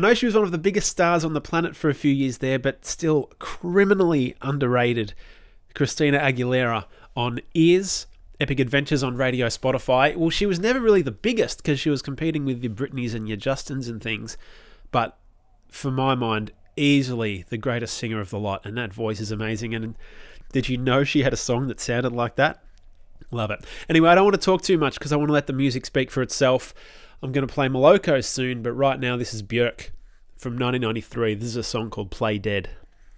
I know she was one of the biggest stars on the planet for a few years there, but still criminally underrated. Christina Aguilera on Ears, Epic Adventures on Radio Spotify. Well, she was never really the biggest because she was competing with your Britneys and your Justins and things, but for my mind, easily the greatest singer of the lot, and that voice is amazing. And did you know she had a song that sounded like that? Love it. Anyway, I don't want to talk too much because I want to let the music speak for itself. I'm going to play Moloko soon, but right now this is Björk from 1993. This is a song called Play Dead.